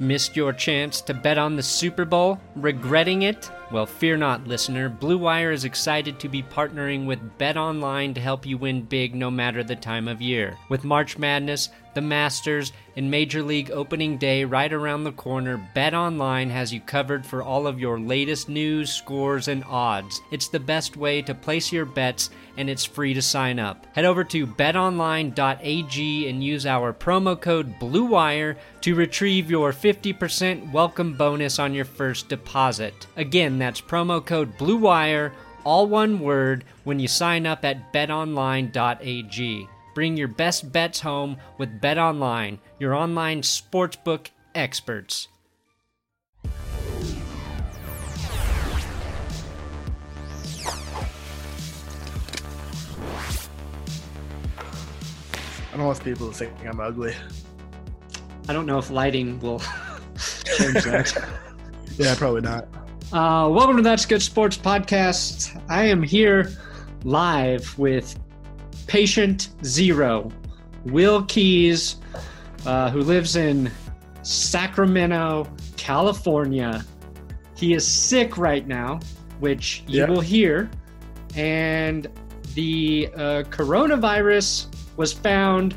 Missed your chance to bet on the Super Bowl? Regretting it? Well, fear not, listener. Blue Wire is excited to be partnering with Bet Online to help you win big no matter the time of year. With March Madness, the Masters, and Major League Opening Day right around the corner, Bet Online has you covered for all of your latest news, scores, and odds. It's the best way to place your bets, and it's free to sign up. Head over to betonline.ag and use our promo code BLUEWIRE to retrieve your 50% welcome bonus on your first deposit. Again, that's promo code BLUEWIRE, all one word, when you sign up at betonline.ag. Bring your best bets home with BetOnline, your online sportsbook experts. I don't want people to think I'm ugly. I don't know if lighting will change that. Yeah, probably not. Uh, welcome to That's Good Sports Podcast. I am here live with patient zero, Will Keys, uh, who lives in Sacramento, California. He is sick right now, which you will hear. And the uh, coronavirus was found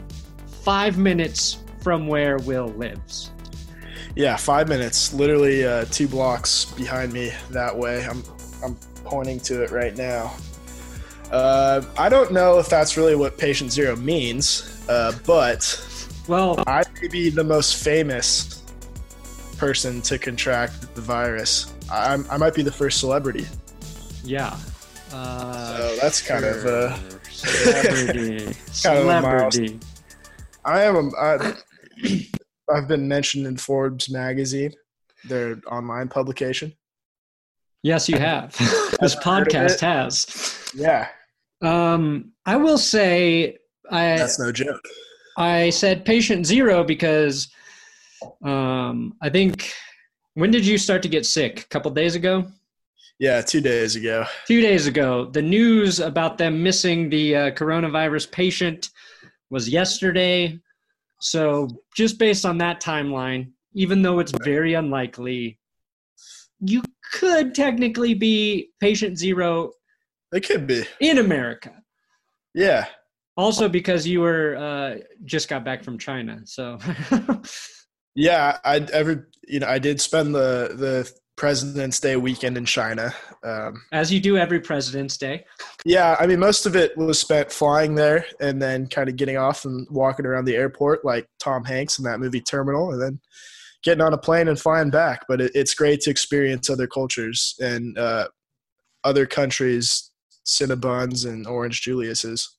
five minutes from where Will lives. Yeah, five minutes, literally uh, two blocks behind me that way. I'm I'm pointing to it right now. Uh, I don't know if that's really what patient zero means, uh, but Well, I may be the most famous person to contract the virus. I, I might be the first celebrity. yeah. Uh, So that's kind of uh, celebrity. Kind of a celebrity. I am. A, I, I've been mentioned in Forbes magazine, their online publication. Yes, you have. this I've heard of podcast has. Yeah, Um, I will say I that's no joke. I said patient zero because um, I think when did you start to get sick? A couple days ago. Yeah, two days ago. Two days ago. The news about them missing the uh, coronavirus patient was yesterday. So just based on that timeline, even though it's very unlikely, you could technically be patient zero It could be. in America. Yeah. Also, because you were uh, just got back from China, so Yeah, I ever you know I did spend the the President's Day weekend in China. Um, as you do every President's Day. yeah, I mean most of it was spent flying there and then kind of getting off and walking around the airport like Tom Hanks in that movie Terminal, and then getting on a plane and flying back. But it, it's great to experience other cultures and uh, other countries' Cinnabons and Orange Julius's.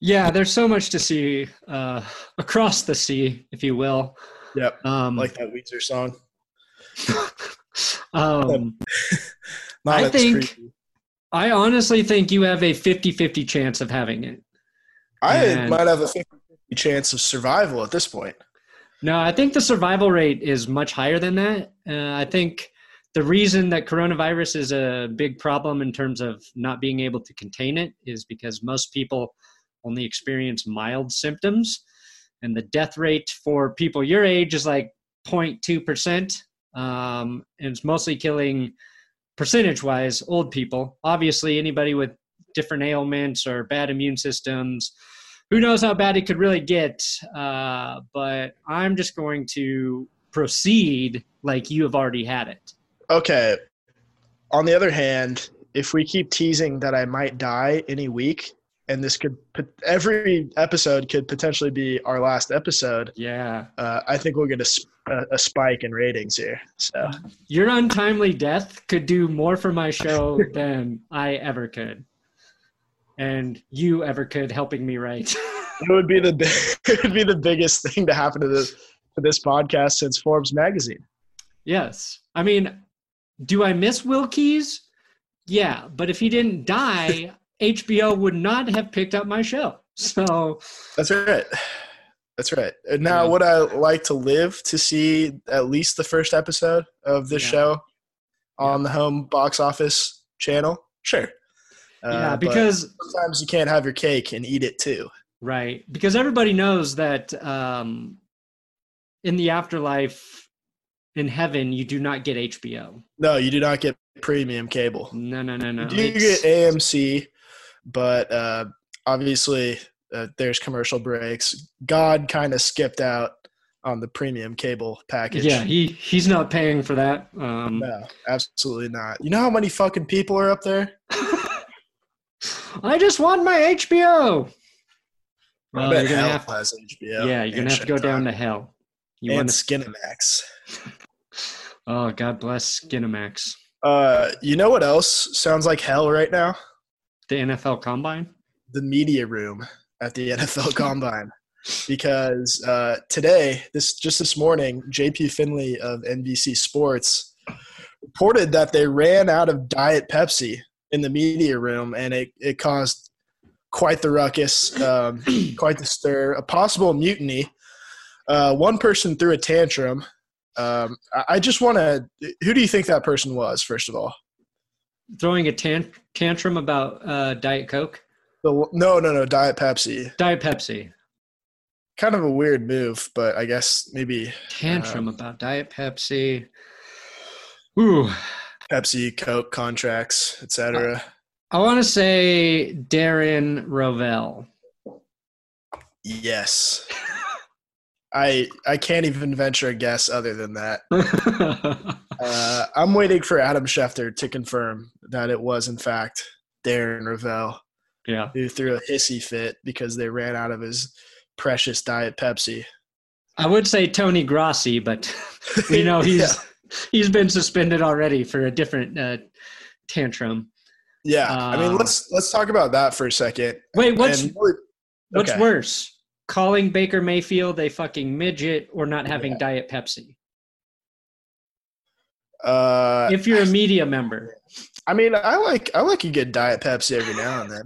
Yeah, there's so much to see uh, across the sea, if you will. Yep, Um, like that Weezer song. um, I think- creepy. I honestly think you have a 50-50 chance of having it. I and- might have a 50 chance of survival at this point. No, I think the survival rate is much higher than that. Uh, I think the reason that coronavirus is a big problem in terms of not being able to contain it is because most people only experience mild symptoms. And the death rate for people your age is like 0.2%. Um, and it's mostly killing, percentage wise, old people. Obviously, anybody with different ailments or bad immune systems who knows how bad it could really get. Uh, but I'm just going to proceed like you have already had it. Okay. On the other hand, if we keep teasing that I might die any week, and this could every episode could potentially be our last episode, Yeah. uh, I think we'll get a spike in ratings here. So Your untimely death could do more for my show than I ever could. And you ever could helping me write. it would be the it would be the biggest thing to happen to this to this podcast since Forbes magazine. yes. I mean, do I miss Will Keys? Yeah. But if he didn't die, HBO would not have picked up my show. So That's right. That's right. And now, Yeah. would I like to live to see at least the first episode of this Yeah. show on the home box office channel? Sure. Uh, yeah, but because sometimes you can't have your cake and eat it too. Right, because everybody knows that um, in the afterlife, in heaven, you do not get HBO. No, you do not get premium cable. No, no, no, no. You do It's- get AMC, but uh, obviously uh, there's commercial breaks. God kind of skipped out on the premium cable package. yeah, he he's not paying for that. Um, No, absolutely not. You know how many fucking people are up there? I just want my HBO. Well, you're gonna hell have has HBO. yeah, you're gonna have to go down to hell. You and want to? Skinamax. Oh, God bless Skinamax. Uh, you know what else sounds like hell right now? The NFL Combine. The media room at the NFL Combine. Because uh, today, this just this morning, JP Finley of NBC Sports reported that they ran out of Diet Pepsi in the media room, and it, it caused quite the ruckus, um, quite the stir, a possible mutiny. Uh, one person threw a tantrum. Um, I, I just want to. Who do you think that person was? First of all, Throwing a tan- tantrum about uh, Diet Coke, the, no, no, no, Diet Pepsi. Diet Pepsi. Kind of a weird move, but I guess maybe Tantrum about Diet Pepsi. Ooh, Pepsi, Coke contracts, etc. I want to say Darren Rovell. yes, I I can't even venture a guess other than that. Uh, I'm waiting for Adam Schefter to confirm that it was in fact Darren Rovell yeah. who threw a hissy fit because they ran out of his precious Diet Pepsi. I would say Tony Grossi, but we know he's yeah, he's been suspended already for a different uh, tantrum. yeah. I mean, Uh, let's let's talk about that for a second. Wait, what's And what's okay. worse? Calling Baker Mayfield a fucking midget or not having Yeah. Diet Pepsi? Uh, If you're a media member. I mean, I like I like a good Diet Pepsi every now and then.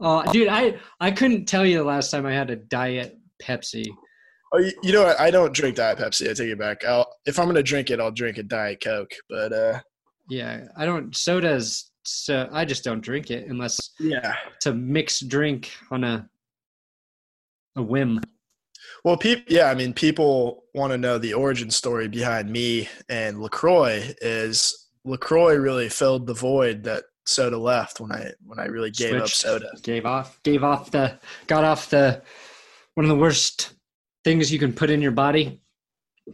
Uh, dude, I, I couldn't tell you the last time I had a Diet Pepsi. Oh, you, you know what? I don't drink Diet Pepsi. I take it back. I'll if I'm gonna drink it, I'll drink a Diet Coke. But uh, Yeah, I don't. Sodas. So I just don't drink it unless yeah. it's a mixed drink on a a whim. Well, peop, yeah. I mean, people want to know the origin story behind me and Lacroix. Is Lacroix really filled the void that soda left when I when I really gave up soda? Gave off. Gave off the. Got off the. One of the worst things you can put in your body.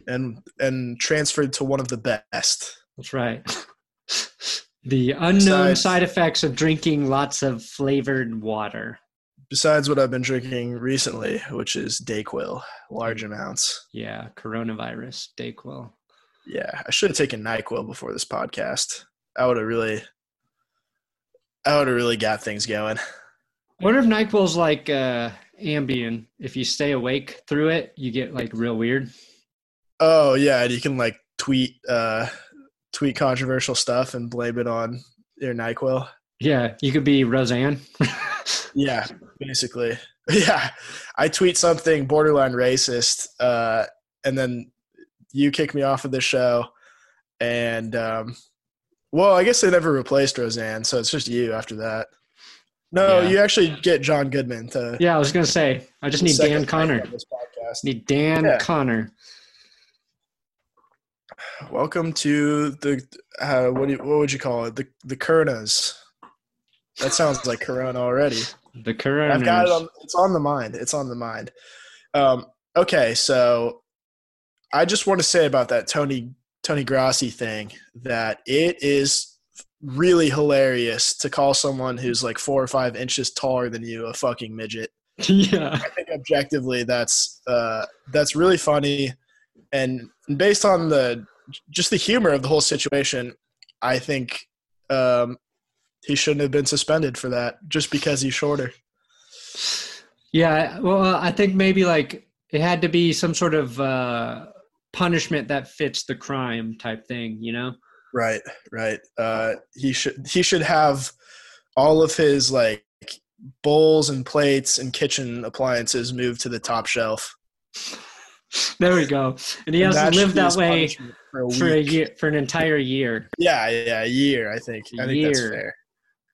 and and transferred to one of the best. That's right. the unknown Besides- side effects of drinking lots of flavored water. Besides what I've been drinking recently, which is Dayquil, large amounts. Yeah, coronavirus, Dayquil. Yeah, I should have taken Nyquil before this podcast. I would have really, I would have really got things going. I wonder if Nyquil's like uh, Ambien. If you stay awake through it, you get like real weird. Oh yeah, and you can like tweet, uh, tweet controversial stuff and blame it on your Nyquil. Yeah, you could be Roseanne. Yeah, basically. Yeah, I tweet something borderline racist, uh, and then you kick me off of the show, and um, well, I guess they never replaced Roseanne, so it's just you after that. No, Yeah. you actually get John Goodman to. yeah, I was gonna say I just need Dan Conner. on This podcast. Need Dan Yeah. Conner. Welcome to the uh, what do you, what would you call it? The the Kernas. That sounds like Corona already. The current. I've got it on. It's on the mind. It's on the mind. Um, okay, so I just want to say about that Tony Tony Grossi thing that it is really hilarious to call someone who's like four or five inches taller than you a fucking midget. yeah. I think objectively that's uh, that's really funny, and based on the just the humor of the whole situation, I think um, he shouldn't have been suspended for that just because he's shorter. Yeah. Well, I think maybe like it had to be some sort of uh, punishment that fits the crime type thing, you know? Right, right. Uh, he should he should have all of his like bowls and plates and kitchen appliances moved to the top shelf. There we go. And he And has to should live that way for a, for a year, for an entire year, Yeah, yeah, a year. I think. I think that's fair.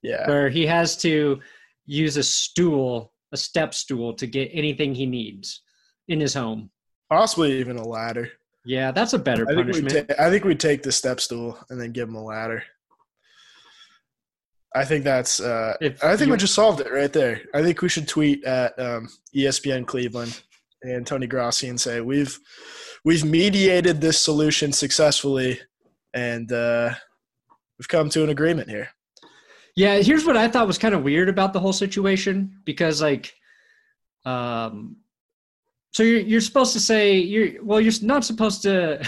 Yeah, where he has to use a stool, a step stool, to get anything he needs in his home. Possibly even a ladder. Yeah, that's a better I think punishment. ta- I think we take the step stool and then give him a ladder. I think that's. Uh, If I think you- we just solved it right there. I think we should tweet at um, ESPN Cleveland and Tony Grossi and say we've we've mediated this solution successfully, and uh, we've come to an agreement here. Yeah, here's what I thought was kind of weird about the whole situation because like um so you're you're supposed to say you're well you're not supposed to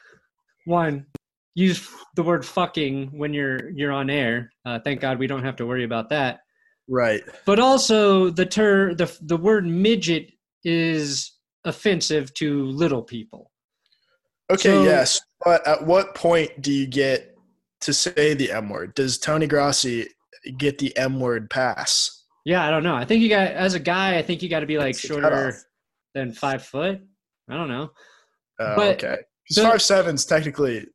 one use the word fucking when you're you're on air. Uh, thank God we don't have to worry about that. Right. But also the ter the the word midget is offensive to little people. Okay. So- yes, but at what point do you get to say the M word? Does Tony Grossi get the M word pass? Yeah, I don't know. I think you got as a guy, I think you got to be like shorter than five foot. I don't know. Oh, But okay. Because five seven's technically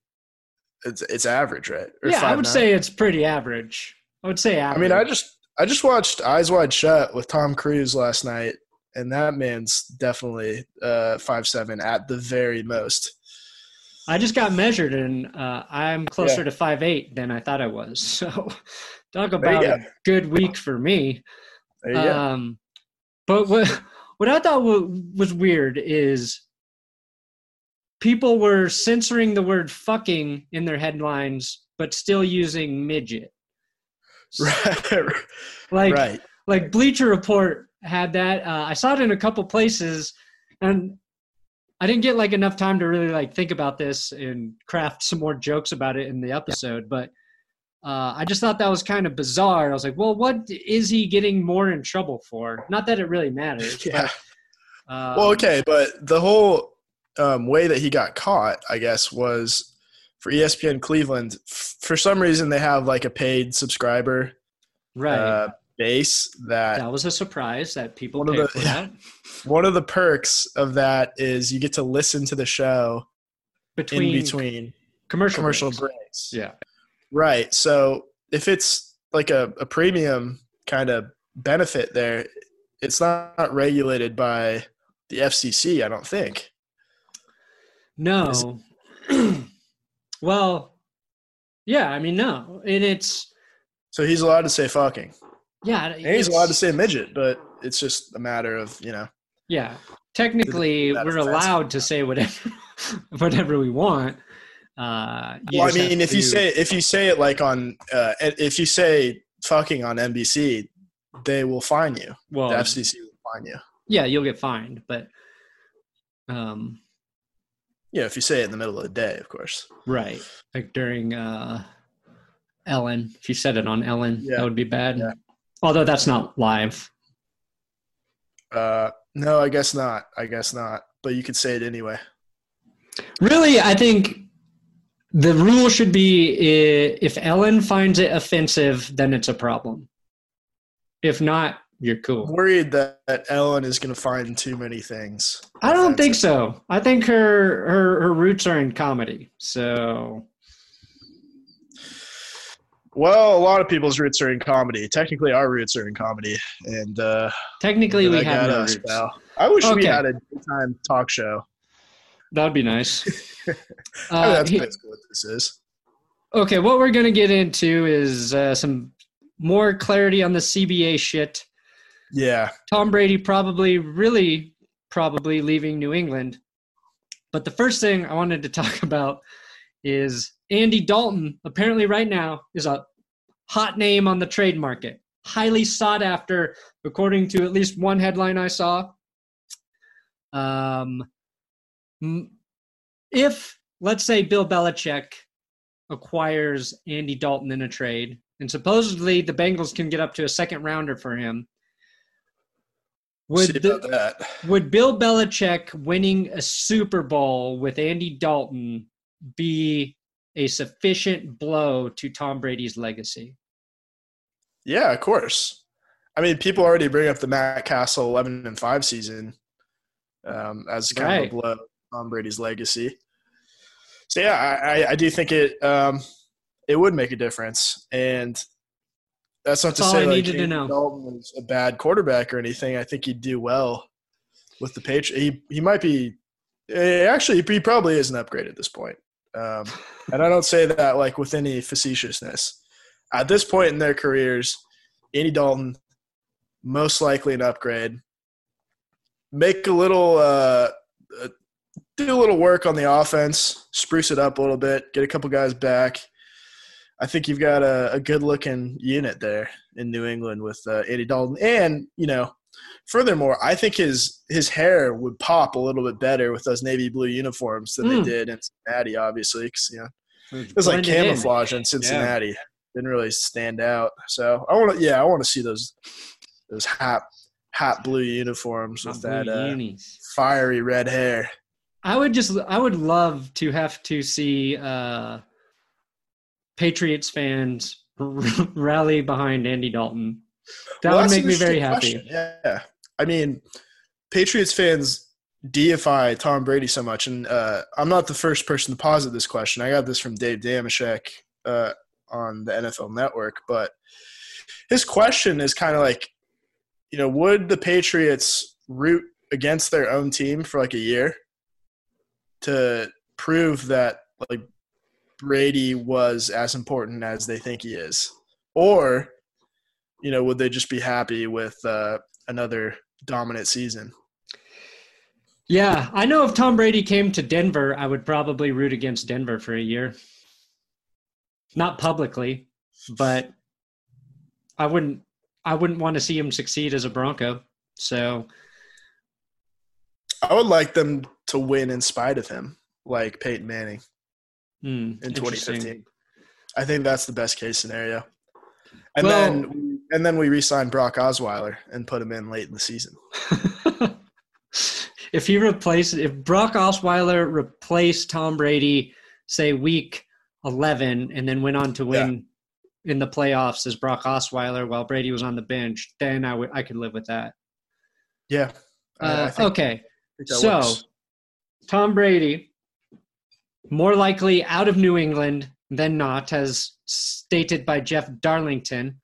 it's it's average, right? Or yeah, I would 5'9"? say it's pretty average. I would say average. I mean, I just I just watched Eyes Wide Shut with Tom Cruise last night, and that man's definitely uh five seven at the very most. I just got measured and uh, I'm closer Yeah. to five eight than I thought I was. So talk about a good week for me. Um, but what what I thought wa- was weird is people were censoring the word "fucking" in their headlines, but still using midget. right, Like right. like Bleacher Report had that. Uh, I saw it in a couple places, and I didn't get like enough time to really like think about this and craft some more jokes about it in the episode. But uh, I just thought that was kind of bizarre. I was like, well, what is he getting more in trouble for? Not that it really matters. Yeah. But, um, Well, okay, but the whole um, way that he got caught, I guess, was for ESPN Cleveland. F- for some reason, they have like a paid subscriber Right. uh, base that that was a surprise that people one of the- that. one of the perks of that is you get to listen to the show Between, in between commercial commercial breaks. breaks. Yeah. Right. So if it's like a, a premium kind of benefit there, it's not regulated by the FCC, I don't think. No. well, yeah, I mean, no. And it's, So he's allowed to say fucking. Yeah. He's allowed to say midget, but it's just a matter of, you know. Yeah. Technically, we're allowed to say whatever, whatever we want. Uh, Well, I mean, if you say if you say it like on uh, if you say fucking on NBC, they will fine you. well, The FCC will fine you. yeah, you'll get fined, but, um, Yeah, if you say it in the middle of the day, of course. right, like during uh, Ellen, if you said it on Ellen, Yeah. that would be bad. Yeah. Although that's not live. Uh, no, I guess not. I guess not. But you could say it anyway. Really, I think the rule should be if Ellen finds it offensive, then it's a problem. If not, you're I'm cool. worried that, that Ellen is going to find too many things. I don't think so. I think her her her roots are in comedy. So Well, a lot of people's roots are in comedy. Technically, our roots are in comedy, and uh, technically, we have no us, roots. pal. I wish we had a daytime talk show. That would be nice. I mean, Uh, that's basically what this is. okay, what we're gonna get into is uh, some more clarity on the CBA shit. Yeah, Tom Brady probably, really probably leaving New England. But the first thing I wanted to talk about is Andy Dalton, apparently, right now, is a hot name on the trade market. Highly sought after, according to at least one headline I saw. Um, if, let's say, Bill Belichick acquires Andy Dalton in a trade, and supposedly the Bengals can get up to a second rounder for him, would the, that. would Bill Belichick winning a Super Bowl with Andy Dalton be a sufficient blow to Tom Brady's legacy? Yeah, of course. I mean, people already bring up the Matt Cassel eleven and five season um, as kind Right. of a blow to Tom Brady's legacy. So yeah, I, I, do think it um, it would make a difference, and that's not to That's all say I like needed to know. Dalton was a bad quarterback or anything. I think he'd do well with the Patriots. He he might be Eh, Actually, he probably is an upgrade at this point. Um, and I don't say that like with any facetiousness. At this point in their careers, Andy Dalton, most likely an upgrade. Make a little, uh, uh, do a little work on the offense, spruce it up a little bit, get a couple guys back. I think you've got a, a good looking unit there in New England with uh, Andy Dalton. And, you know, furthermore, I think his his hair would pop a little bit better with those navy blue uniforms than Mm. they did in Cincinnati, obviously. 'cause, you know, it was like Blended in. camouflage in Cincinnati. Didn't really stand out. So I want to, yeah, I want to see those those hot hot blue uniforms with Blue that uh, fiery red hair. I would just I would love to have to see uh Patriots fans rally behind Andy Dalton. That Well, would make me very happy. question. Yeah, I mean, Patriots fans deify Tom Brady so much, and uh, I'm not the first person to posit this question. I got this from Dave Dameshek uh, on the NFL Network, but his question is kind of like, you know, would the Patriots root against their own team for like a year to prove that like Brady was as important as they think he is, or you know, would they just be happy with uh, another dominant season? Yeah, I know if Tom Brady came to Denver, I would probably root against Denver for a year. Not publicly, but I wouldn't I wouldn't want to see him succeed as a Bronco. So I would like them to win in spite of him, like Peyton Manning hmm, in 2015. I think that's the best case scenario. And Well- then and then we re-sign Brock Osweiler and put him in late in the season. if he replaced if Brock Osweiler replaced Tom Brady, say week eleven, and then went on to win in the playoffs as Brock Osweiler while Brady was on the bench, then I would I could live with that. Yeah. Uh, think- okay, I think that so works. Tom Brady, more likely out of New England than not, as stated by Jeff Darlington.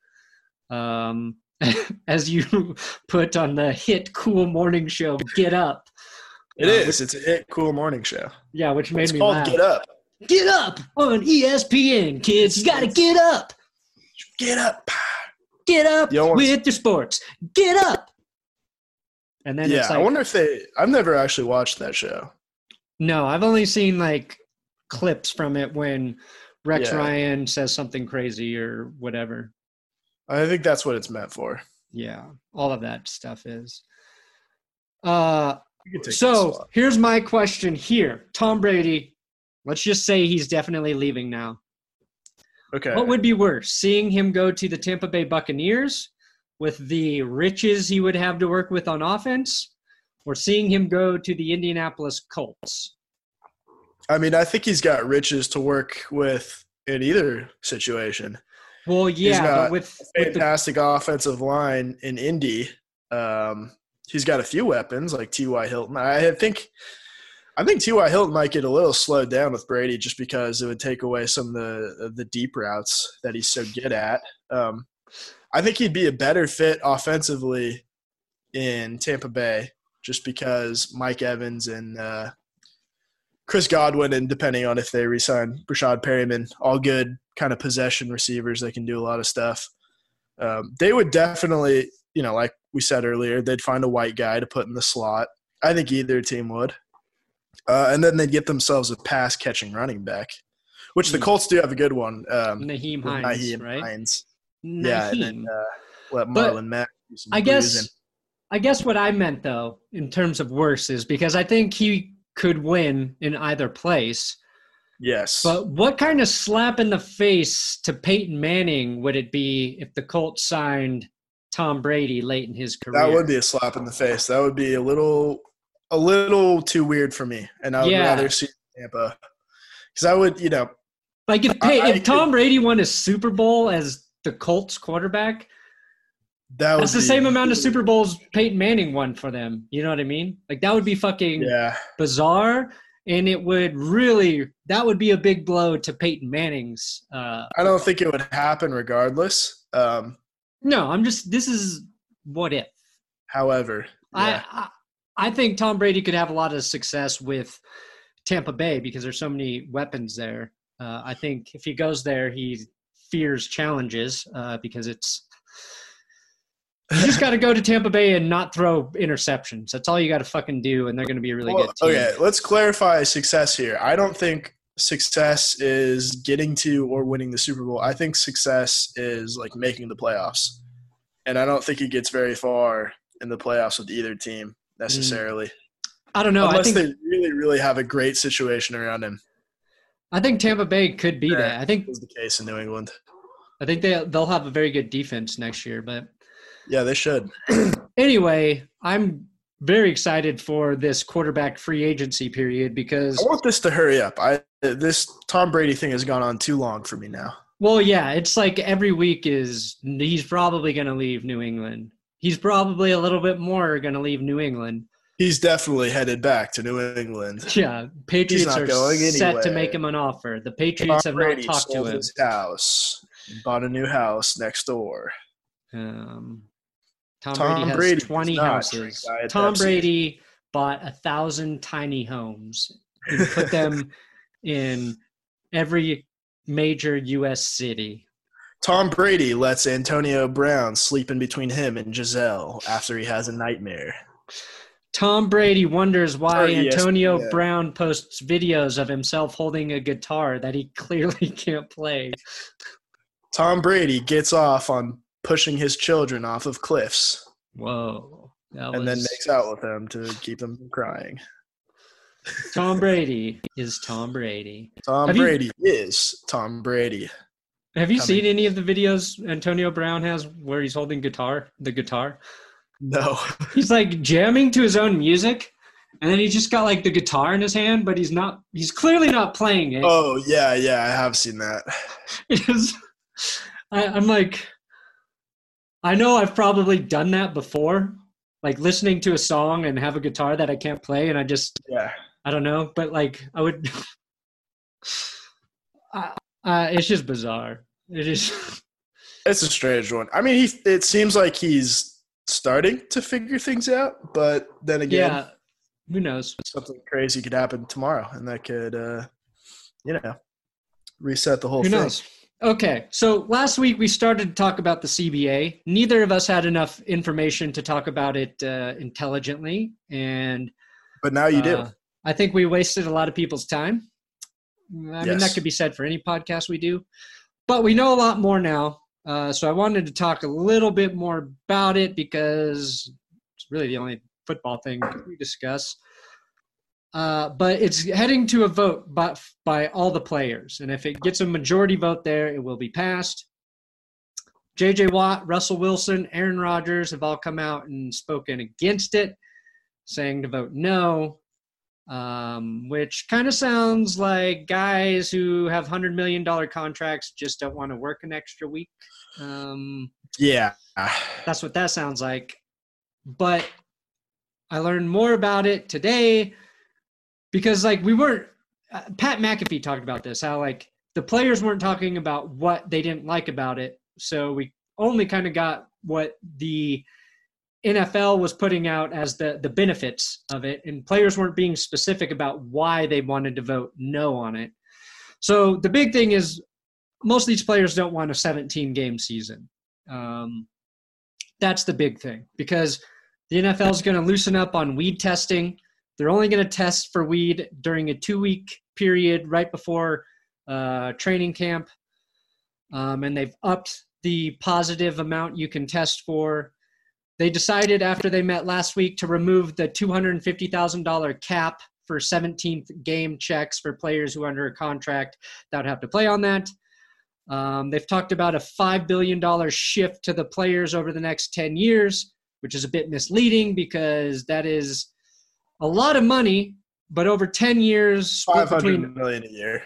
Um, as you put on the hit cool morning show, Get Up. It uh, is. It's a hit, cool morning show. Yeah, which made It's me called laugh. Get Up. Get up on ESPN, kids. You got to get up. Get up. Get up You with your sports. Get up. And then yeah, it's like, I wonder if they. I've never actually watched that show. no, I've only seen like clips from it when Rex Yeah. Ryan says something crazy or whatever. I think that's what it's meant for. Yeah, all of that stuff is. Uh, You can take this so here's my question here Tom Brady, let's just say he's definitely leaving now. okay. What would be worse, seeing him go to the Tampa Bay Buccaneers with the riches he would have to work with on offense, or seeing him go to the Indianapolis Colts? I mean, I think he's got riches to work with in either situation. Well, yeah, got but with, with the, Fantastic offensive line in Indy. Um, he's got a few weapons like T.Y. Hilton. I think, I think T.Y. Hilton might get a little slowed down with Brady just because it would take away some of the of the deep routes that he's so good at. Um, I think he'd be a better fit offensively in Tampa Bay just because Mike Evans and uh, Chris Godwin, and depending on if they resign Breshad Perriman, all good kind of possession receivers that can do a lot of stuff. Um, they would definitely, you know, like we said earlier, they'd find a white guy to put in the slot. I think either team would. Uh, and then they'd get themselves a pass catching running back, which the Hmm. Colts do have a good one. Um, Nyheim Hines, Nyheim right? Hines. Yeah, and then uh, let Marlon Mack do some I guess. I guess what I meant though, in terms of worse, is because I think he could win in either place. Yes. But what kind of slap in the face to Peyton Manning would it be if the Colts signed Tom Brady late in his career? That would be a slap in the face. That would be a little, a little too weird for me, and I would Yeah. rather see Tampa because I would, you know, like if I- I if Tom Brady won a Super Bowl as the Colts quarterback, that that's the same amount of Super Bowls Peyton Manning won for them. You know what I mean? Like that would be fucking Yeah, bizarre, and it would really that would be a big blow to Peyton Manning's. Uh, I don't think it would happen regardless. Um, no, I'm just this is what if. however, yeah. I, I think Tom Brady could have a lot of success with Tampa Bay because there's so many weapons there. Uh, I think if he goes there, he fears challenges uh, because it's you just got to go to Tampa Bay and not throw interceptions. That's all you got to fucking do, and they're going to be a really Well, good team. okay, let's clarify success here. I don't think success is getting to or winning the Super Bowl. I think success is like making the playoffs. And I don't think it gets very far in the playoffs with either team necessarily. Mm. I don't know. I Unless think they really, really have a great situation around him. I think Tampa Bay could be Yeah. that. I think Was the case in New England. I think they they'll have a very good defense next year. But Yeah, they should. anyway, I'm very excited for this quarterback free agency period because I want this to hurry up. I this Tom Brady thing has gone on too long for me now. Well, yeah, it's like every week is he's probably going to leave New England. He's probably a little bit more going to leave New England. He's definitely headed back to New England. Yeah, Patriots are going set to make him an offer. The Tom Patriots have not Brady talked to him. his house, bought a new house next door. Um, Tom, Tom Brady has Brady does 20 houses. Tom. Brady bought a thousand tiny homes and put them in every major U.S. city. Tom Brady lets Antonio Brown sleep in between him and Giselle after he has a nightmare. Tom Brady wonders why Or ESPN. Antonio Brown posts videos of himself holding a guitar that he clearly can't play. Tom Brady gets off on pushing his children off of cliffs Whoa. That and then makes out with them to keep them from crying. Tom Brady is Tom Brady. Tom Have you- Brady is Tom Brady. Have you Coming. seen any of the videos Antonio Brown has where he's holding guitar, the guitar? No. He's like jamming to his own music, and then he just got like the guitar in his hand, but he's not. He's clearly not playing it. Oh yeah, yeah, I have seen that. It's- I, I'm like, I know I've probably done that before, like listening to a song and have a guitar that I can't play, and I just Yeah. I don't know, but like I would. uh, uh, it's just bizarre. It is. It's a strange one. I mean, he it seems like he's starting to figure things out, but then again, yeah. Who knows? something crazy could happen tomorrow, and that could, uh, you know, reset the whole Who thing. knows? Okay, so last week we started to talk about the CBA. Neither of us had enough information to talk about it uh, intelligently, and But now you do. uh, I think we wasted a lot of people's time. I mean, that could be said for any podcast we do, but we know a lot more now. Uh, so I wanted to talk a little bit more about it because it's really the only football thing we discuss. Uh, but it's heading to a vote by, by all the players. And if it gets a majority vote there, it will be passed. JJ Watt, Russell Wilson, Aaron Rodgers have all come out and spoken against it, saying to vote no, um, which kind of sounds like guys who have $100 million contracts just don't want to work an extra week. Um, yeah. that's what that sounds like. But I learned more about it today because, like, we weren't. Uh, Pat McAfee talked about this. How like the players weren't talking about what they didn't like about it, so we only kind of got what the NFL was putting out as the the benefits of it, and players weren't being specific about why they wanted to vote no on it. So the big thing is most of these players don't want a 17 game season. Um, that's the big thing because the NFL is going to loosen up on weed testing. They're only going to test for weed during a two week period right before uh, training camp. Um, and they've upped the positive amount you can test for. They decided after they met last week to remove the $250,000 cap for 17th game checks for players who are under a contract that would have to play on that. Um, they've talked about a $5 billion shift to the players over the next 10 years, which is a bit misleading because that is a lot of money, but over 10 years, split Five hundred between, million a year.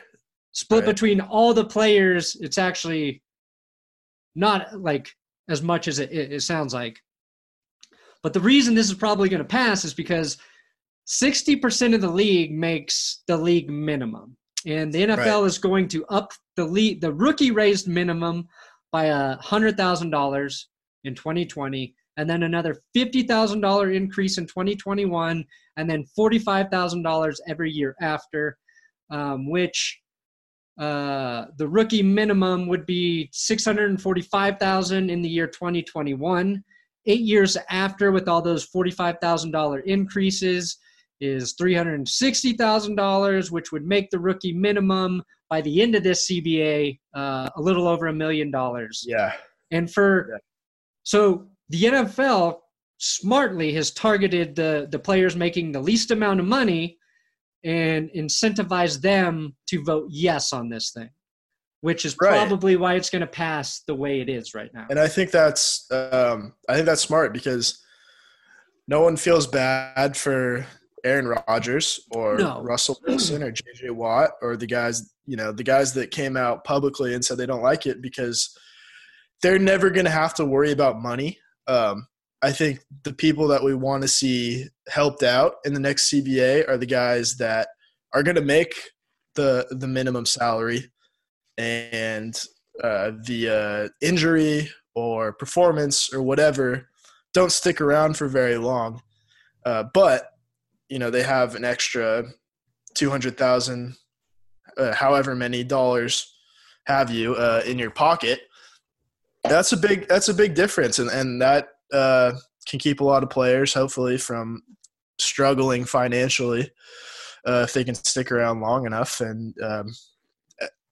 split right. between all the players, it's actually not like as much as it, it, it sounds like. But the reason this is probably going to pass is because 60% of the league makes the league minimum. And the NFL is going to up the league, the rookie raised minimum by a hundred thousand dollars in 2020, and then another $50,000 increase in 2021, and then $45,000 every year after, um, which uh, the rookie minimum would be 645,000 in the year 2021. Eight years after, with all those $45,000 increases, is $360,000, which would make the rookie minimum by the end of this CBA uh, a little over a million dollars. Yeah. And for yeah. so the NFL smartly has targeted the the players making the least amount of money and incentivize them to vote yes on this thing, which is right. probably why it's going to pass the way it is right now. And I think that's um, I think that's smart because no one feels bad for Aaron Rodgers or no. Russell Wilson or JJ Watt or the guys, you know, the guys that came out publicly and said they don't like it because they're never going to have to worry about money. Um, I think the people that we want to see helped out in the next CBA are the guys that are going to make the the minimum salary and uh, the uh, injury or performance or whatever don't stick around for very long. Uh, but you know they have an extra two hundred thousand, uh, however many dollars have you uh, in your pocket. That's a big that's a big difference, and and that uh, can keep a lot of players hopefully from struggling financially uh, if they can stick around long enough. And um,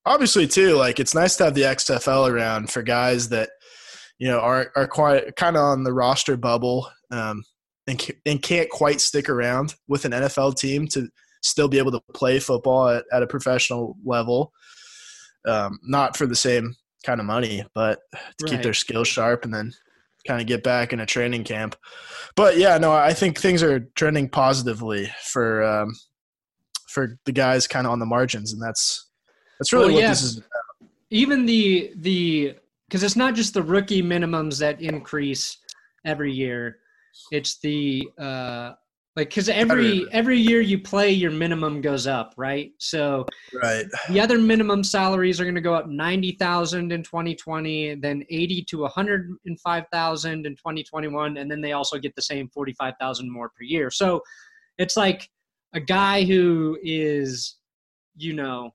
obviously, too, like it's nice to have the XFL around for guys that you know are are quite kind of on the roster bubble. Um, and, and can't quite stick around with an NFL team to still be able to play football at, at a professional level. Um, not for the same kind of money, but to right. keep their skills sharp and then kind of get back in a training camp. But yeah, no, I think things are trending positively for um, for the guys kind of on the margins, and that's that's really well, what yeah. this is about. Even the the because it's not just the rookie minimums that increase every year it's the uh like because every every year you play your minimum goes up right? So right. the other minimum salaries are going to go up 90000 in 2020 then 80 to 105000 in 2021 and then they also get the same 45000 more per year. So it's like a guy who is you know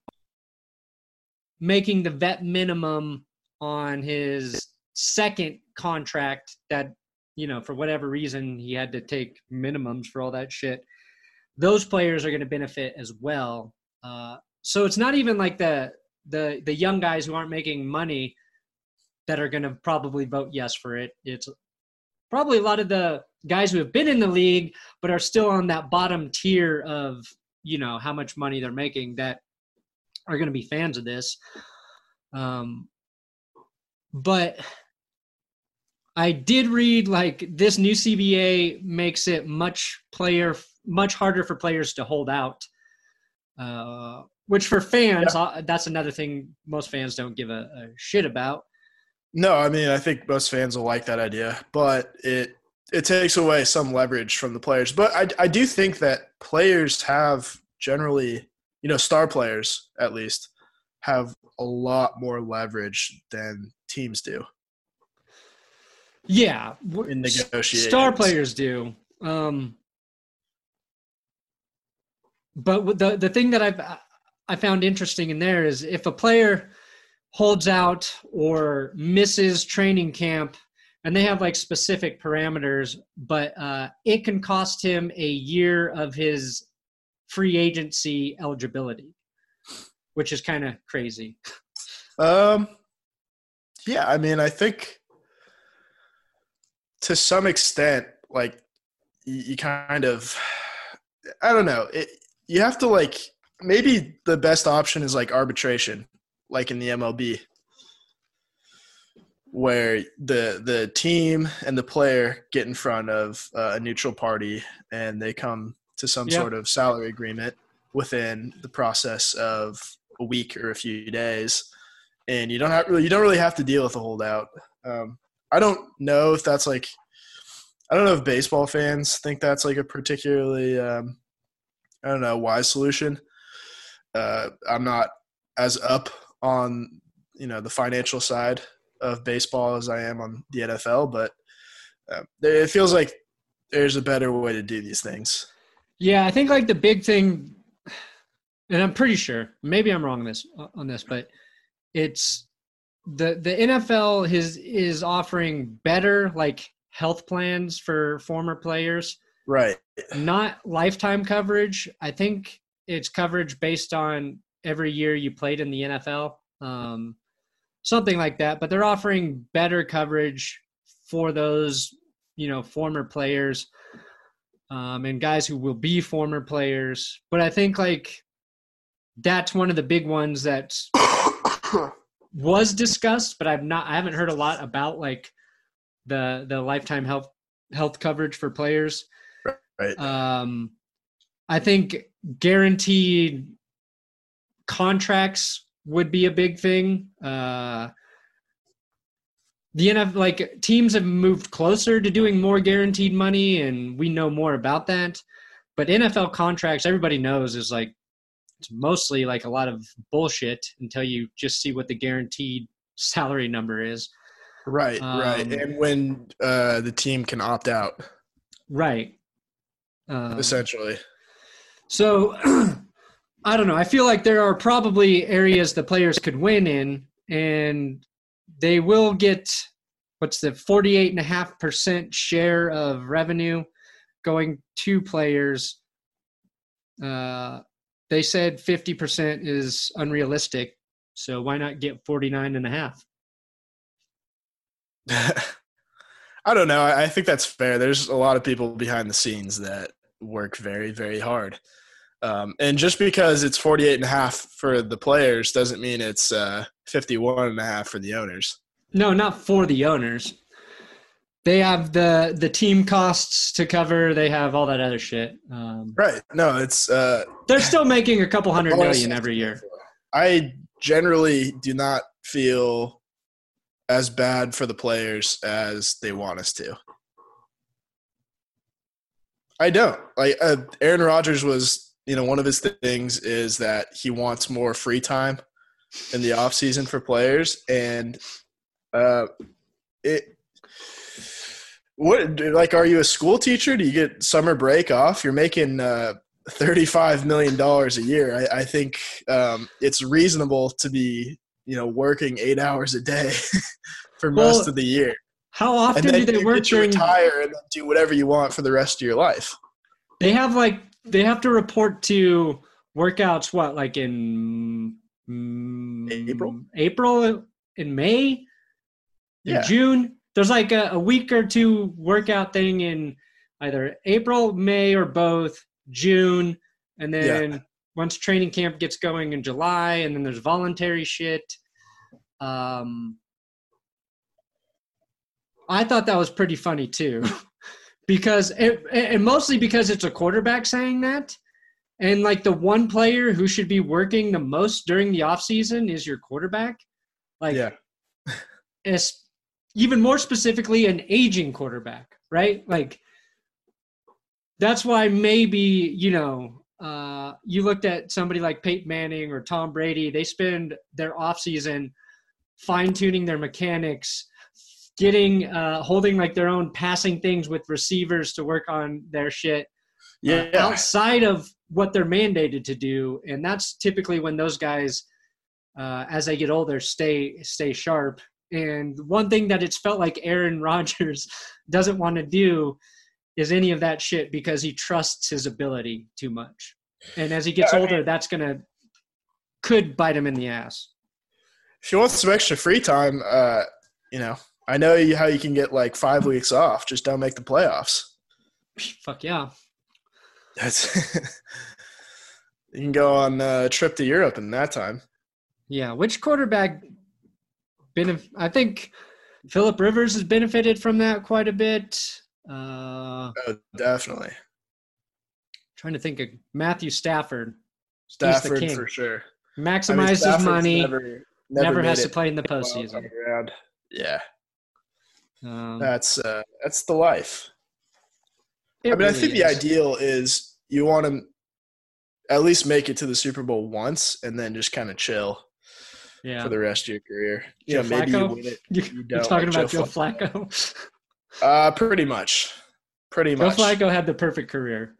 making the vet minimum on his second contract that you know, for whatever reason, he had to take minimums for all that shit. Those players are going to benefit as well. Uh, so it's not even like the the the young guys who aren't making money that are going to probably vote yes for it. It's probably a lot of the guys who have been in the league but are still on that bottom tier of you know how much money they're making that are going to be fans of this. Um, but I did read like this new CBA makes it much player much harder for players to hold out. Uh, which for fans, yeah. Uh, that's another thing most fans don't give a, a shit about. No, I mean I think most fans will like that idea, but it it takes away some leverage from the players. But I I do think that players have generally, you know, star players at least have a lot more leverage than teams do. Yeah, in negotiations. Star players do. Um, but the the thing that I've I found interesting in there is if a player holds out or misses training camp, and they have like specific parameters, but uh, it can cost him a year of his free agency eligibility, which is kind of crazy. Um, yeah, I mean, I think to some extent, like you, you kind of, I don't know, it, you have to like maybe the best option is like arbitration, like in the MLB, where the the team and the player get in front of uh, a neutral party and they come to some yep. sort of salary agreement within the process of a week or a few days, and you don't have really you don't really have to deal with a holdout. Um, I don't know if that's like I don't know if baseball fans think that's like a particularly um, I don't know wise solution. Uh, I'm not as up on you know the financial side of baseball as I am on the NFL, but Uh, it feels like there's a better way to do these things. Yeah, I think like the big thing, and I'm pretty sure maybe I'm wrong on this on this, but it's the the NFL is is offering better like health plans for former players, Right. not lifetime coverage. I think it's coverage based on every year you played in the NFL, um, something like that. But they're offering better coverage for those you know former players um, and guys who will be former players. But I think like that's one of the big ones that was discussed, but I've not I haven't heard a lot about like the the lifetime health health coverage for players. Right. Um, I think guaranteed contracts would be a big thing. Uh, the NFL, like teams have moved closer to doing more guaranteed money, and we know more about that. But NFL contracts, everybody knows, is like it's mostly like a lot of bullshit until you just see what the guaranteed salary number is. Right, right. Um, And when uh, the team can opt out, Right. Um, essentially. So I don't know. I feel like there are probably areas the players could win in, and they will get what's the 48.5% share of revenue going to players. Uh, they said 50% is unrealistic. So why not get 49 and a half? I don't know. I think that's fair. There's a lot of people behind the scenes that work very, very hard. Um, and just because it's 48 and a half for the players doesn't mean it's uh, 51 and a half for the owners. No, not for the owners. They have the the team costs to cover. They have all that other shit. Um, Right. No, it's uh, they're still making a couple hundred million every year. I generally do not feel as bad for the players as they want us to. I don't. Like uh, Aaron Rodgers was, you know, one of his things is that he wants more free time in the off season for players, and uh, it. What like are you a school teacher? Do you get summer break off? You're making uh, thirty-five million dollars a year. I, I think um, it's reasonable to be, you know, working eight hours a day for most Well, of the year, How often do they you work during? retire and then do whatever you want for the rest of your life. They have like they have to report to workouts. What like in mm, April? April in May, in Yeah. June. There's like a, a week or two workout thing in either April, May, or both June, and then once training camp gets going in July, and then there's voluntary shit. Um, I thought that was pretty funny too, because it, and mostly because it's a quarterback saying that, and like the one player who should be working the most during the off season is your quarterback. Like, yeah, even more specifically, an aging quarterback, right? Like, that's why maybe you know uh, you looked at somebody like Peyton Manning or Tom Brady. They spend their off season fine tuning their mechanics, getting uh, holding like their own passing things with receivers to work on their shit uh, yeah, outside of what they're mandated to do, and that's typically when those guys, uh, as they get older, stay stay sharp. And one thing that it's felt like Aaron Rodgers doesn't want to do is any of that shit because he trusts his ability too much. And as he gets Yeah, I older, that's gonna could bite him in the ass. if you want some extra free time, uh, you know, I know you, how you can get like five weeks off. Just don't make the playoffs. Fuck yeah. That's you can go on a trip to Europe in that time. Yeah, which quarterback benef- I think Philip Rivers has benefited from that quite a bit. Uh, Oh, definitely. trying to think of Matthew Stafford. Stafford king. for sure. I mean, Maximizes money, Never, never, never, has to play in the postseason. Yeah, Um, that's uh, that's the life. I mean, I really think the ideal is you want to at least make it to the Super Bowl once and then just kind of chill Yeah. for the rest of your career. Joe know, maybe you Flacco? win it. You, don't talking like about Joe Joe Flacco. Uh, pretty much. Pretty Joe much. Flacco had the perfect career.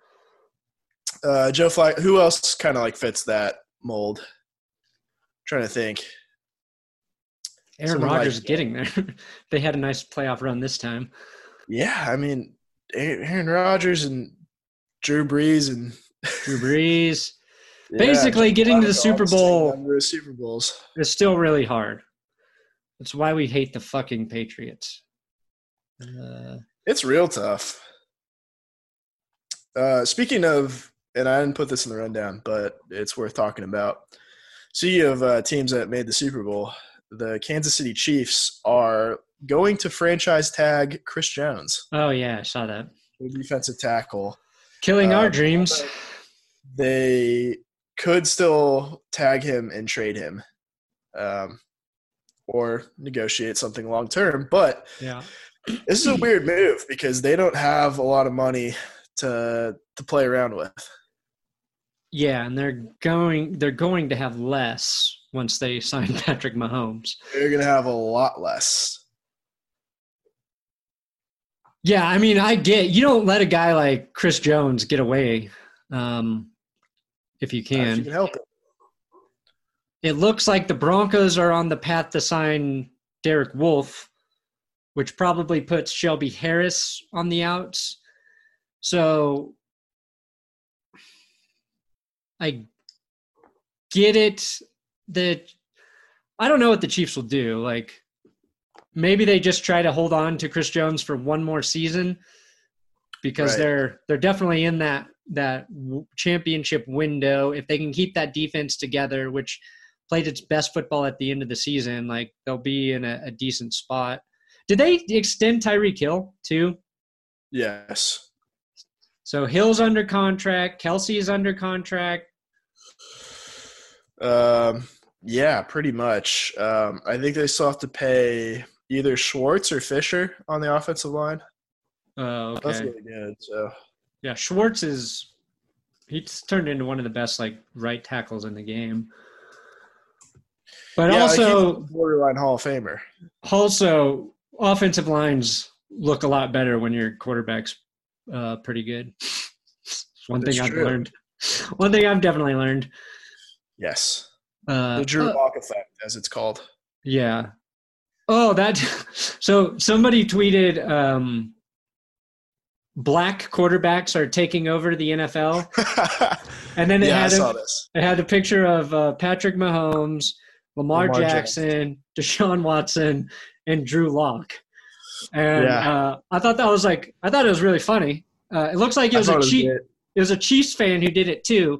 Uh, Joe Flacco. Who else kind of like fits that mold? trying to think. Aaron Someone like- Rodgers getting there. they had a nice playoff run this time. Yeah, I mean, Aaron Rodgers and Drew Brees and Drew Brees Yeah, Basically, getting to the Super Bowl- them to the Super Bowls. is still really hard. That's why we hate the fucking Patriots. Uh, It's real tough. Uh, speaking of, and I didn't put this in the rundown, but it's worth talking about. Speaking of uh, teams that made the Super Bowl, the Kansas City Chiefs are going to franchise tag Chris Jones, oh yeah, I saw that. defensive tackle. Killing our Um, dreams. They could still tag him and trade him, um, or negotiate something long term. But Yeah. this is a weird move because they don't have a lot of money to to play around with. Yeah, and they're going they're going to have less once they sign Patrick Mahomes. They're gonna have a lot less. Yeah, I mean, I get you don't let a guy like Chris Jones get away um, if you if can. you can help it. It looks like the Broncos are on the path to sign Derek Wolfe, which probably puts Shelby Harris on the outs. So I get it that I don't know what the Chiefs will do. Like maybe they just try to hold on to Chris Jones for one more season because Right. they're they're definitely in that that championship window if they can keep that defense together which played its best football at the end of the season like they'll be in a, a decent spot did they extend Tyreek Hill too Yes. so Hill's under contract Kelce is under contract Um, yeah, pretty much. Um, I think they still have to pay either Schwartz or Fisher on the offensive line. oh That's okay really good. So yeah Schwartz is he's turned into one of the best like right tackles in the game but yeah, like, also a borderline Hall of Famer. also offensive lines look a lot better when your quarterback's uh, pretty good. One That's thing I've true. learned. One thing I've definitely learned. Yes, Uh, the Drew uh, Lock effect, as it's called. yeah. Oh, that. So somebody tweeted, um, black quarterbacks are taking over the NFL, and then it yeah, had saw a, this. it had a picture of uh, Patrick Mahomes, Lamar, Lamar Jackson, Deshaun Watson, and Drew Lock. And Yeah. uh, I thought that was like I thought it was really funny. Uh, it looks like it was a it cheat. It was a Chiefs fan who did it too,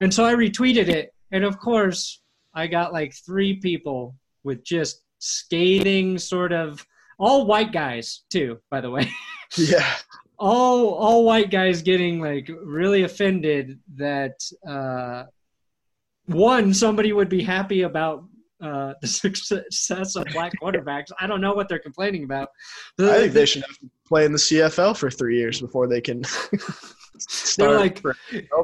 and so I retweeted it. And of course, I got like three people with just scathing sort of all white guys too. By the way, Yeah, all all white guys getting like really offended that uh, one somebody would be happy about uh, the success of black quarterbacks. I don't know what they're complaining about. The- I think the- they should have to play in the CFL for three years before they can. start like,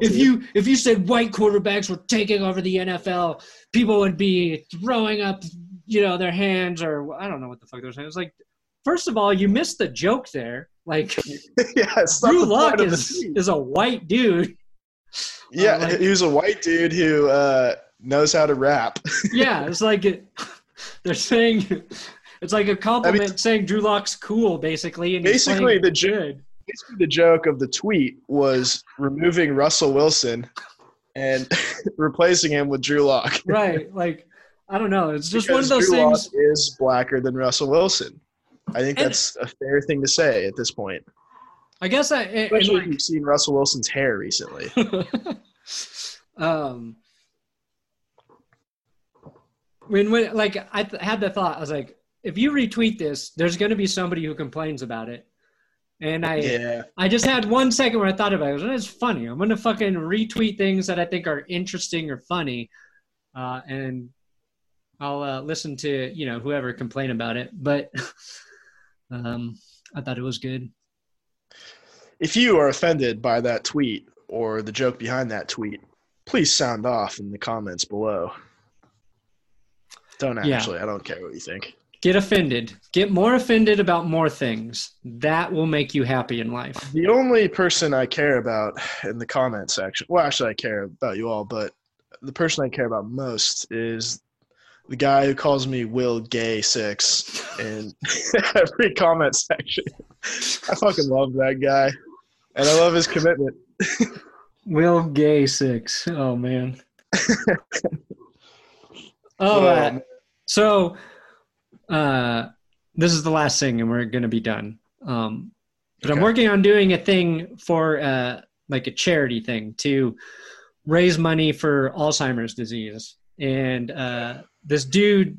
if you if you said white quarterbacks were taking over the NFL, people would be throwing up, you know, their hands or I don't know what the fuck they're saying. It's like, first of all, you missed the joke there. Like yeah, Drew the Lock point of the is is a white dude. Yeah, like- he was a white dude who uh, knows how to rap. Yeah, it's like it, they're saying it's like a compliment saying Drew Lock's cool, basically. And Basically, the jo-. Basically, the joke of the tweet was removing Russell Wilson and replacing him with Drew Lock. right? Like I don't know. It's just Because one of those Drew things. Lock is blacker than Russell Wilson. I think And- that's a fair thing to say at this point, I guess I especially and if you've seen Russell Wilson's hair recently. like, um when when like I th- had the thought, I was like, if you retweet this, there's going to be somebody who complains about it. And I, yeah, I just had one second where I thought about it. I was, It's funny. I'm gonna fucking retweet things that I think are interesting or funny, uh, and I'll uh, listen to you know whoever complain about it. But um, I thought it was good. if you are offended by that tweet or the joke behind that tweet, please sound off in the comments below. Don't Yeah. actually. I don't care what you think. Get offended. Get more offended about more things. That will make you happy in life. The only person I care about in the comment section, well, actually, I care about you all, but the person I care about most is the guy who calls me Will Gay Six in every comment section. I fucking love that guy, and I love his commitment. Will Gay Six. Oh man. oh, so uh, this is the last thing, and we're gonna be done. Um, but I'm working on doing a thing for uh, like a charity thing to raise money for Alzheimer's disease. And uh, this dude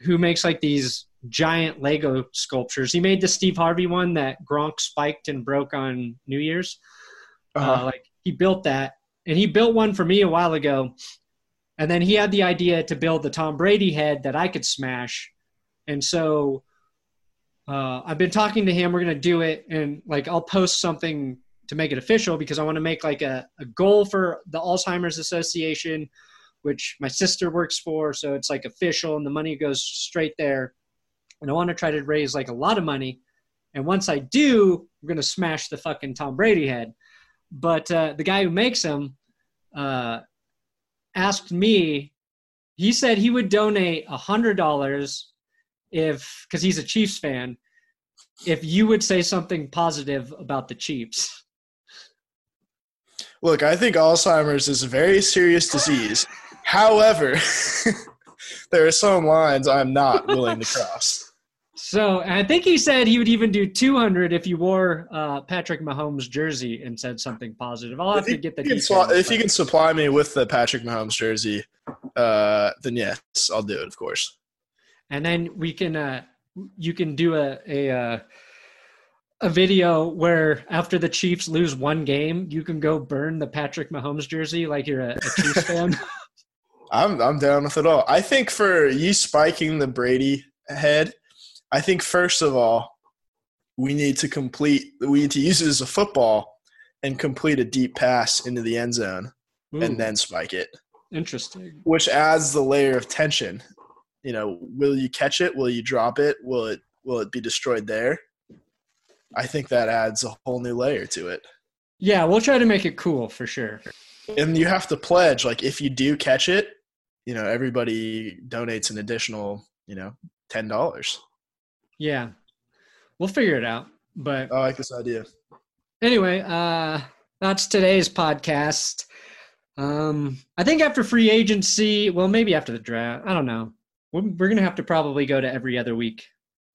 who makes like these giant Lego sculptures, he made the Steve Harvey one that Gronk spiked and broke on New Year's. Uh, Uh-huh. like he built that, and he built one for me a while ago. And then he had the idea to build the Tom Brady head that I could smash. And so uh, I've been talking to him. We're gonna do it, and like I'll post something to make it official because I want to make like a, a goal for the Alzheimer's Association, which my sister works for. So it's like official, and the money goes straight there. And I want to try to raise like a lot of money. And once I do, we're gonna smash the fucking Tom Brady head. But uh, the guy who makes them uh, asked me. He said he would donate a hundred dollars if because he's a Chiefs fan, if you would say something positive about the Chiefs. Look, I think Alzheimer's is a very serious disease. However, there are some lines I'm not willing to cross. So I think he said he would even do 200 if you wore uh, Patrick Mahomes jersey and said something positive. I'll have If to get the details. swa- if you can supply me with the Patrick Mahomes jersey, uh, then yes, I'll do it, of course. and then we can uh, you can do a a uh, a video where after the Chiefs lose one game, you can go burn the Patrick Mahomes jersey like you're a, a Chiefs fan. I'm I'm down with it all. I think for you spiking the Brady head, I think first of all, we need to complete we need to use it as a football and complete a deep pass into the end zone Ooh, and then spike it, interesting. which adds the layer of tension. You know, will you catch it? Will you drop it? Will it will it be destroyed there? I think that adds a whole new layer to it. Yeah, we'll try to make it cool for sure. And you have to pledge like if you do catch it, you know, everybody donates an additional, you know, $10. Yeah, we'll figure it out. But I like this idea. anyway, uh, that's today's podcast. Um, I think after free agency, well, maybe after the draft. I don't know. We're, we're gonna have to probably go to every other week.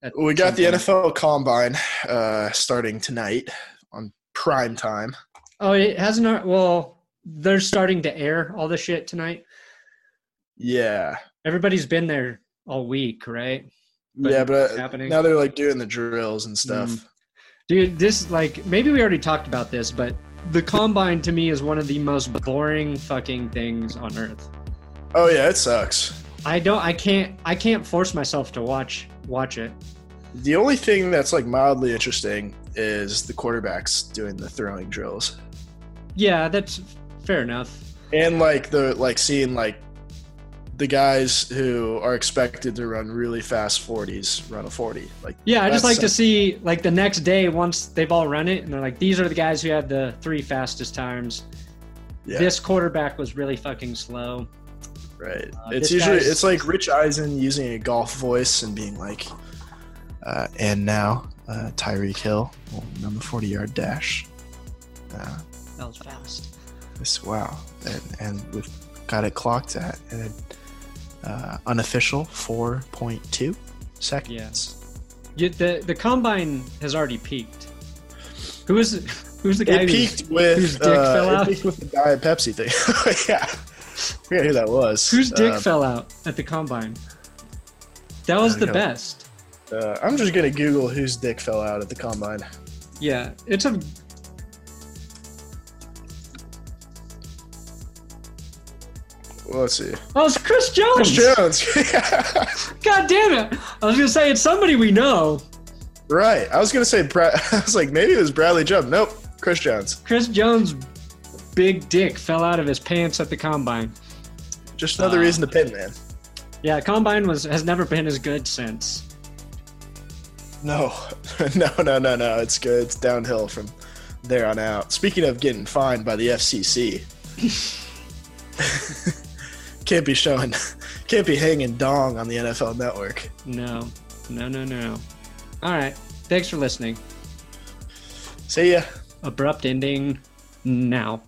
at We got the point. NFL Combine uh, starting tonight on prime time. Oh, it hasn't. Well, they're starting to air all the shit tonight. Yeah, Everybody's been there all week, right? But yeah, but now they're like doing the drills and stuff. Mm. Dude, this like maybe we already talked about this, but the combine to me is one of the most boring fucking things on earth. Oh yeah, it sucks. I don't I can't I can't force myself to watch watch it. The only thing that's like mildly interesting is the quarterbacks doing the throwing drills Yeah, that's fair enough. and like the like seeing like the guys who are expected to run really fast 40s run a 40 like Yeah, I just like to see like the next day once they've all run it and they're like these are the guys who had the three fastest times. yeah This quarterback was really fucking slow. right uh, it's usually it's like rich eisen using a golf voice and being like uh, and now uh, tyreek hill run the 40 yard dash uh, That was fast. this wow and, and we've got it clocked at an uh, unofficial 4.2 seconds You, the the combine has already peaked. Who is who's the guy it peaked with whose dick uh, fell it out? peaked with the diet Pepsi thing. yeah, I forget who that was. Whose dick Uh, fell out at the combine? That was the know. best. uh, I'm just gonna Google whose dick fell out at the combine. Yeah, it's a Well, let's see. oh, it's Chris Jones. Chris Jones. God damn it! I was gonna say it's somebody we know. right. I was gonna say. Brad, I was like, maybe it was Bradley Jump. Nope. Chris Jones. Chris Jones' big dick fell out of his pants at the combine. Just another Uh, reason to pin, man. Yeah, combine was has never been as good since. No, no, no, no, no. It's good. It's downhill from there on out. Speaking of getting fined by the FCC, can't be showing, can't be hanging dong on the NFL Network. No, no, no, no. All right. Thanks for listening. See ya. Abrupt ending now.